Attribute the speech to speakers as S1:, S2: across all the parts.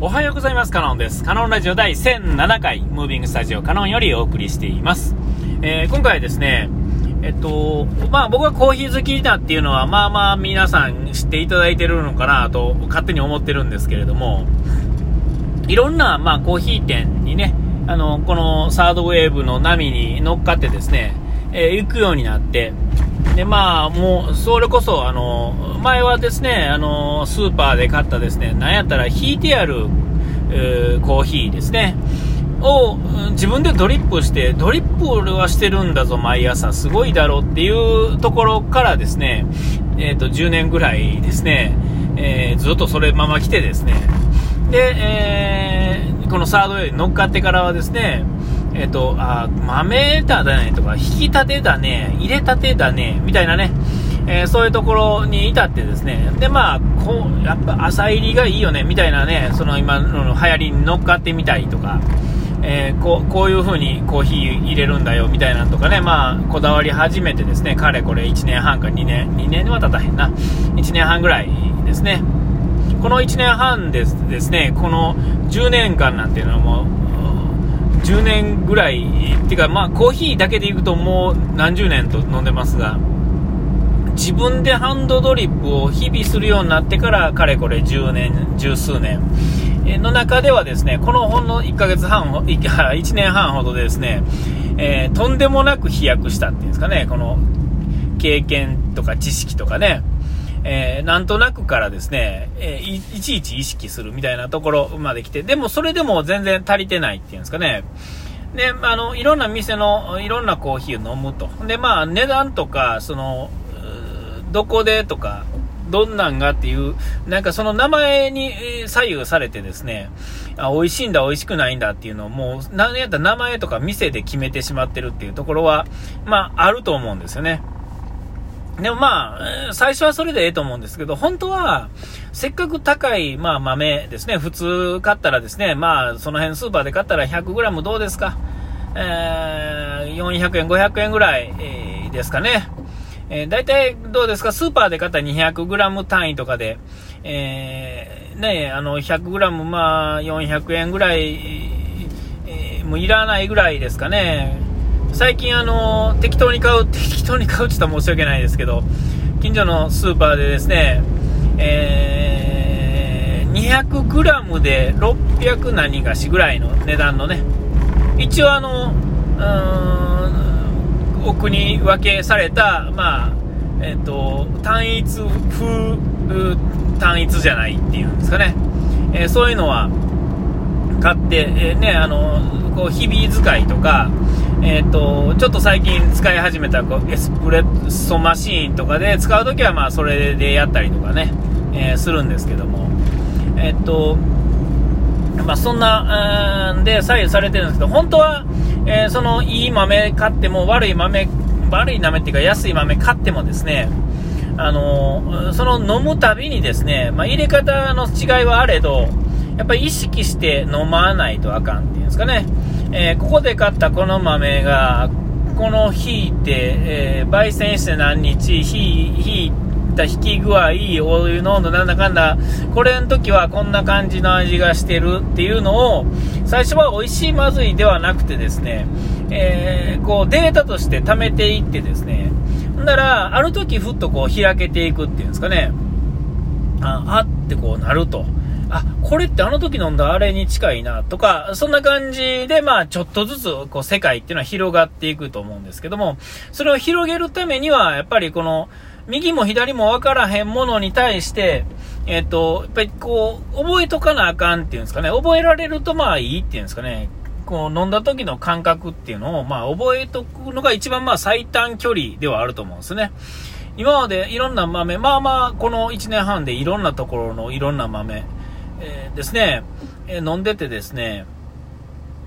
S1: おはようございます。カノンです。カノンラジオ第1007回、ムービングスタジオカノンよりお送りしています。えー、今回はですね、えっと、まあ僕はコーヒー好きだっていうのは、まあまあ皆さん知っていただいてるのかなと勝手に思ってるんですけれども、いろんな、まあコーヒー店にね、あの、このサードウェーブの波に乗っかってですね、えー、行くようになって、で、まあ、もう、それこそ、あの、前はですね、あの、スーパーで買ったですね、なんやったら引いてある、ー、コーヒーですね、を自分でドリップして、ドリップはしてるんだぞ、毎朝、すごいだろうっていうところからですね、えっ、ー、と、10年ぐらいですね、えー、ずっとそれまま来てですね、で、えー、このサードウェイに乗っかってからはですね、えっ、と、あ、豆だねとか、引き立てだね、入れたてだね、みたいなね、えー、そういうところに至ってですね、で、まあ、こう、やっぱ朝入りがいいよね、みたいなね、その今の流行りに乗っかってみたりとか、えー、こうこういう風にコーヒー入れるんだよみたいなのとかね、まあ、こだわり始めてですね、かれこれ1年半か2年、2年は経たへんな、1年半ぐらいですね。この1年半ですですね、この10年間なんていうのも、10年ぐらい、っていうか、まあ、コーヒーだけでいくともう何十年と飲んでますが、自分でハンドドリップを日々するようになってから、かれこれ10年、十数年の中ではですね、このほんの1ヶ月半、1年半ほどでですね、えー、とんでもなく飛躍したっていうんですかね、この経験とか知識とかね、えー、なんとなくからですね、えー、いちいち意識するみたいなところまで来て、でもそれでも全然足りてないっていうんですかね。で、あの、いろんな店の、いろんなコーヒーを飲むと。で、まあ、値段とか、その、どこでとか、どんなんがっていう、なんかその名前に左右されてですね、あ美味しいんだ、美味しくないんだっていうのをもう、何やったら名前とか店で決めてしまってるっていうところは、まあ、あると思うんですよね。でもまあ、最初はそれでええと思うんですけど、本当は、せっかく高い、まあ豆ですね、普通買ったらですね、まあその辺スーパーで買ったら 100g どうですか？えー、400円、500円ぐらい、ですかね。えー、大体どうですか？スーパーで買ったら 200g 単位とかで、えー、ね、あの 100g まあ400円ぐらい、えー、もういらないぐらいですかね。最近あの適当に買う、適当に買うって言ったら申し訳ないですけど、近所のスーパーでですね、えー、200g で600何がしぐらいの値段のね、一応あの、うーん、奥に分けされた、まあ、えっ、ー、と、単一風、単一じゃないっていうんですかね、えー、そういうのは買って、えー、ね、あの、こう、日々使いとか、えーと、ちょっと最近使い始めたこうエスプレッソマシーンとかで使うときはまあそれでやったりとかね、えー、するんですけども、え、ー、とまあ、そんな、んで左右されてるんですけど、本当は、えー、そのいい豆買っても悪い豆、悪い豆っていうか安い豆買ってもですね、あのその飲むたびにですね、まあ、入れ方の違いはあれど、やっぱり意識して飲まないとあかんっていうんですかね。えー、ここで買ったこの豆が、この引いて、えー、焙煎して何日、引いた引き具合、お湯の温度なんだかんだ、これの時はこんな感じの味がしてるっていうのを、最初は美味しいまずいではなくてですね、えー、こうデータとして貯めていってですね、ほんなら、ある時ふっとこう開けていくっていうんですかね、あ、あってこうなると。あ、これってあの時飲んだあれに近いなとか、そんな感じで、まあ、ちょっとずつ、こう、世界っていうのは広がっていくと思うんですけども、それを広げるためには、やっぱりこの、右も左も分からへんものに対して、えっ、と、やっぱりこう、覚えとかなあかんっていうんですかね、覚えられるとまあいいっていうんですかね、こう、飲んだ時の感覚っていうのを、まあ、覚えとくのが一番まあ、最短距離ではあると思うんですね。今までいろんな豆、まあまあ、この1年半でいろんなところのいろんな豆、えー、ですね、えー、飲んでてですね、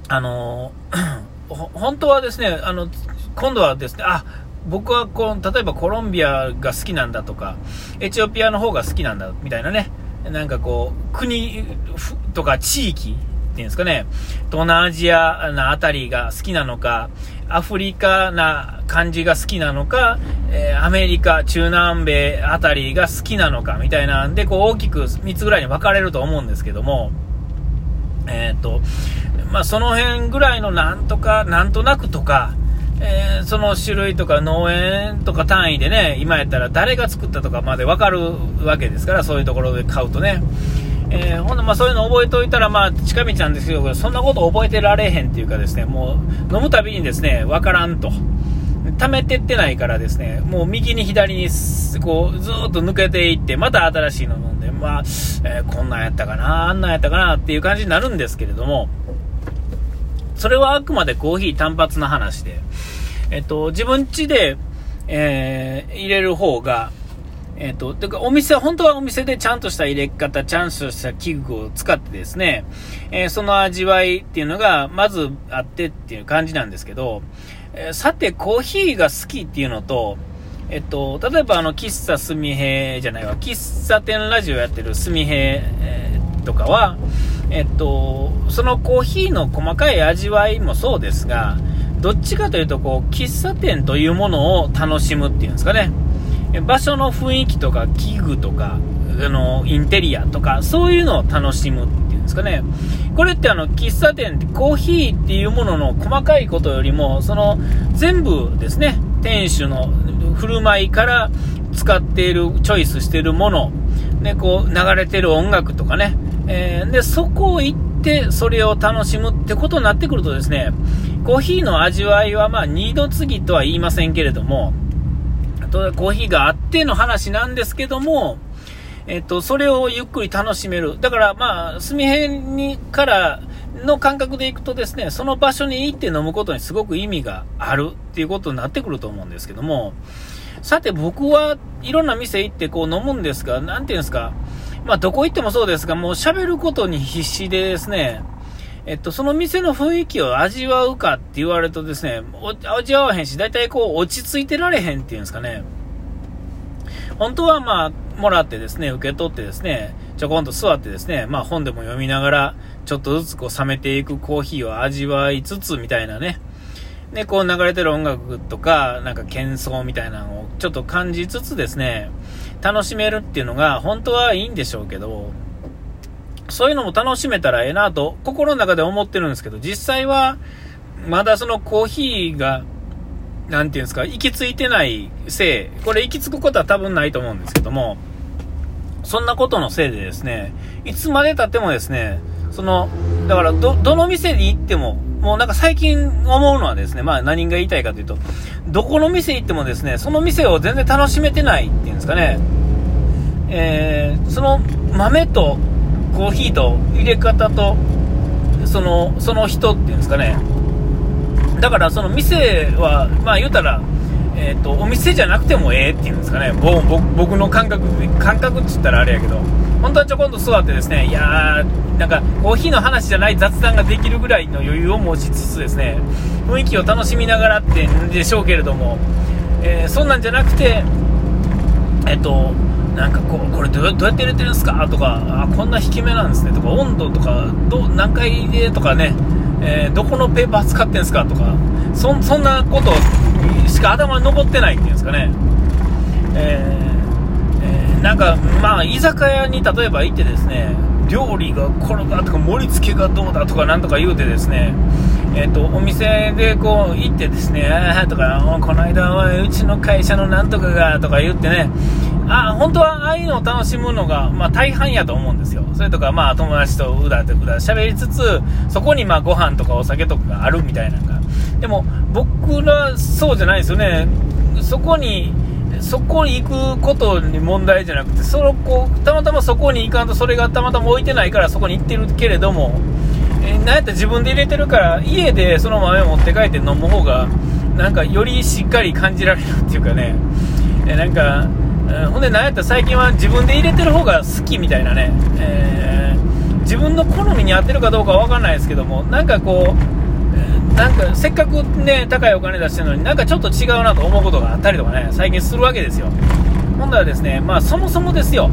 S1: あの 本当はですね、あの、今度はですね、あ、僕はこう、例えばコロンビアが好きなんだとか、エチオピアの方が好きなんだみたいなね、なんかこう、国とか地域っていうんですかね、東南アジアなあたりが好きなのか、アフリカな感じが好きなのか、えー、アメリカ、中南米あたりが好きなのかみたいなんで、こう大きく3つぐらいに分かれると思うんですけども、えっ、と、まあ、その辺ぐらいのなんとか、なんとなくとか、えー、その種類とか農園とか単位でね、今やったら誰が作ったとかまで分かるわけですから、そういうところで買うとね。えー、ほんで、まあ、そういうの覚えておいたら、まあ、近道なんですけど、そんなこと覚えてられへんっていうかですね、もう、飲むたびにですね、分からんと。溜めてってないからですね、もう右に左に、こう、ずっと抜けていって、また新しいの飲んで、まあ、えー、こんなんやったかな、あんなんやったかなっていう感じになるんですけれども、それはあくまでコーヒー単発の話で、えっと、自分家で、えー、入れる方が、えっ、と、てかお店、本当はお店でちゃんとした入れ方、ちゃんとした器具を使ってですね、えー、その味わいっていうのがまずあってっていう感じなんですけど、えー、さて、コーヒーが好きっていうのと、えっと、例えばあの、喫茶すみへじゃないわ、喫茶店ラジオやってるすみへ、え、とかは、えっと、そのコーヒーの細かい味わいもそうですが、どっちかというと、こう、喫茶店というものを楽しむっていうんですかね。場所の雰囲気とか器具とか、あの、インテリアとか、そういうのを楽しむっていうんですかね。これってあの、喫茶店ってコーヒーっていうものの細かいことよりも、その、全部ですね、店主の振る舞いから使っている、チョイスしているもの、ね、こう、流れてる音楽とかね、えー、で、そこを行って、それを楽しむってことになってくるとですね、コーヒーの味わいはまあ、二度継ぎとは言いませんけれども、とコーヒーがあっての話なんですけども、えっと、それをゆっくり楽しめる。だから、まあ、隅辺にからの感覚でいくとですね、その場所に行って飲むことにすごく意味があるっていうことになってくると思うんですけども、さて僕はいろんな店行ってこう飲むんですが、なんていうんですか、まあどこ行ってもそうですが、もう喋ることに必死でですね、えっと、その店の雰囲気を味わうかって言われるとですね、味わわへんし、大体こう、落ち着いてられへんっていうんですかね。本当はまあ、もらってですね、受け取ってですね、ちょこんと座ってですね、まあ本でも読みながら、ちょっとずつこう冷めていくコーヒーを味わいつつみたいなね。で、こう流れてる音楽とか、なんか喧騒みたいなのをちょっと感じつつですね、楽しめるっていうのが本当はいいんでしょうけど、そういうのも楽しめたらええなと、心の中で思ってるんですけど、実際は、まだそのコーヒーが、なんていうんですか、行き着いてないせい、これ行き着くことは多分ないと思うんですけども、そんなことのせいでですね、いつまで経ってもですね、その、だからど、どの店に行っても、もうなんか最近思うのはですね、まあ何が言いたいかというと、どこの店行ってもですね、その店を全然楽しめてないっていうんですかね、えー、その豆とコーヒーと入れ方と、その、その人っていうんですかね。だからその店は、まあ言うたら、え、ー、と、お店じゃなくてもええっていうんですかね。僕の感覚、感覚って言ったらあれやけど、本当はちょこんと座ってですね、いやー、なんかコーヒーの話じゃない雑談ができるぐらいの余裕を持ちつつですね、雰囲気を楽しみながらってんでしょうけれども、えー、そんなんじゃなくて、えっ、ー、と、なんかこうこれどうやって入れてるんですか？とかあこんな低めなんですね。とか温度とかど何回でとかね、えー、どこのペーパー使ってんですか？とかそんなことしか頭に残ってないっていうんですかね、えーえー、なんかまあ居酒屋に例えば行ってですね料理がこれだとか盛り付けがどうだとかなんとか言うてですねえーと、お店でこう行ってですね、あとか、この間はうちの会社のなんとかがとか言ってね、あ本当はああいうのを楽しむのが、まあ、大半やと思うんですよ。それとか、まあ、友達とうだってうだ喋りつつ、そこにまあご飯とかお酒とかがあるみたいなのが。でも、僕らそうじゃないですよね。そこに、そこに行くことに問題じゃなくて、そのこうたまたまそこに行かんと、それがたまたま置いてないからそこに行ってるけれども、えなんやったら自分で入れてるから、家でその豆持って帰って飲む方が、なんかよりしっかり感じられるっていうかね、えなんか、えー、ほんでなんやったら最近は自分で入れてる方が好きみたいなね、えー、自分の好みに合ってるかどうかは分かんないですけどもなんかこうなんかせっかくね高いお金出してるのになんかちょっと違うなと思うことがあったりとかね最近するわけですよ。今度はですねまあそもそもですよ。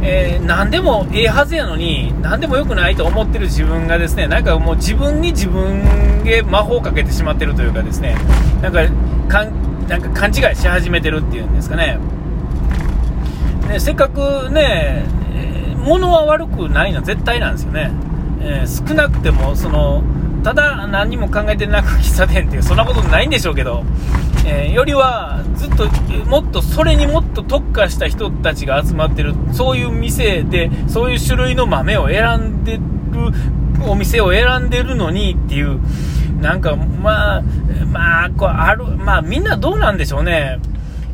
S1: えー、何でもええはずやのに何でも良くないと思ってる自分がですねなんかもう自分に自分で魔法をかけてしまってるというかですねなんかなんか勘違いし始めてるっていうんですかね。ね、せっかくね、物は悪くないのは絶対なんですよね。えー、少なくても、その、ただ何も考えてなく喫茶店っていう、そんなことないんでしょうけど、えー、よりは、ずっと、もっと、それにもっと特化した人たちが集まってる、そういう店で、そういう種類の豆を選んでる、お店を選んでるのにっていう、なんか、まあ、まあ、こう、ある、まあ、みんなどうなんでしょうね。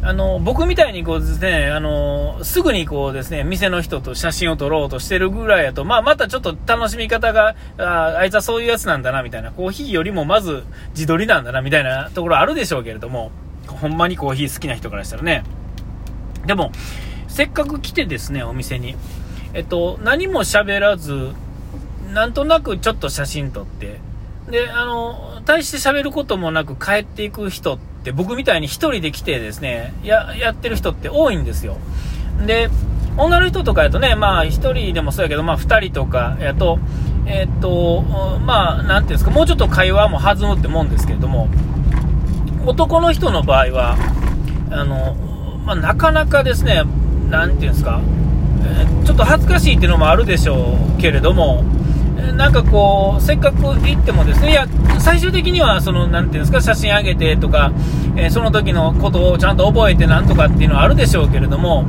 S1: あの、僕みたいにこうですね、あの、すぐにこうですね、店の人と写真を撮ろうとしてるぐらいやと、まあ、またちょっと楽しみ方が、ああいつはそういうやつなんだな、みたいな、コーヒーよりもまず自撮りなんだな、みたいなところあるでしょうけれども、ほんまにコーヒー好きな人からしたらね。でも、せっかく来てですね、お店に。えっと、何も喋らず、なんとなくちょっと写真撮って、で、あの、大して喋ることもなく帰っていく人って、って僕みたいに1人で来てですね、や、やってる人って多いんですよ。で、女の人とかやとね、まあ1人でもそうやけど、まあ2人とかやと、えー、っと、まあ、なんていうんですか、もうちょっと会話も弾むってもんですけれども、男の人の場合は、あの、まあ、なかなかですね、なんていうんですか、ちょっと恥ずかしいっていうのもあるでしょうけれども、なんかこう、せっかく行ってもですね、いや、最終的には、その、なんていうんですか、写真上げてとか、えー、その時のことをちゃんと覚えてなんとかっていうのはあるでしょうけれども、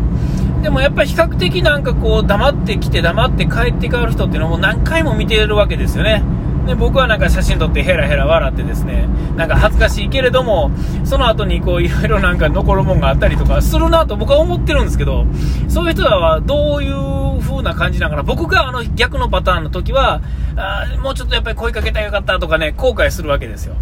S1: でもやっぱり比較的なんかこう、黙ってきて黙って帰って帰る人っていうのも何回も見てるわけですよね。で僕はなんか写真撮ってヘラヘラ笑ってですね、なんか恥ずかしいけれども、その後にこういろいろなんか残るもんがあったりとかするなと僕は思ってるんですけど、そういう人らはどういう風な感じながら、僕があの逆のパターンの時は、あもうちょっとやっぱり声かけたらよかったとかね、後悔するわけですよ。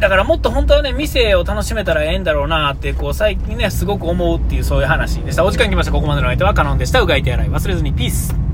S1: だからもっと本当はね、店を楽しめたらええんだろうなって、こう最近ね、すごく思うっていうそういう話でした。お時間来ました。ここまでの相手はカノンでした。うがいて洗い忘れずにピース。